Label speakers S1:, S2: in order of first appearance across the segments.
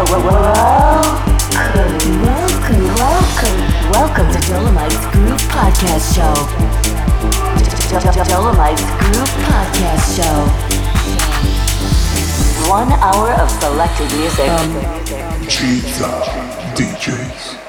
S1: Welcome, welcome, welcome to Dolomites Groove Podcast Show. Dolomites Podcast Show. One hour of selected music.
S2: gizA DJs.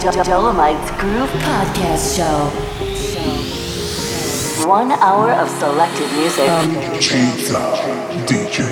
S1: Dolomites Groove Podcast Show. One hour of selected music.
S2: Um, DJ.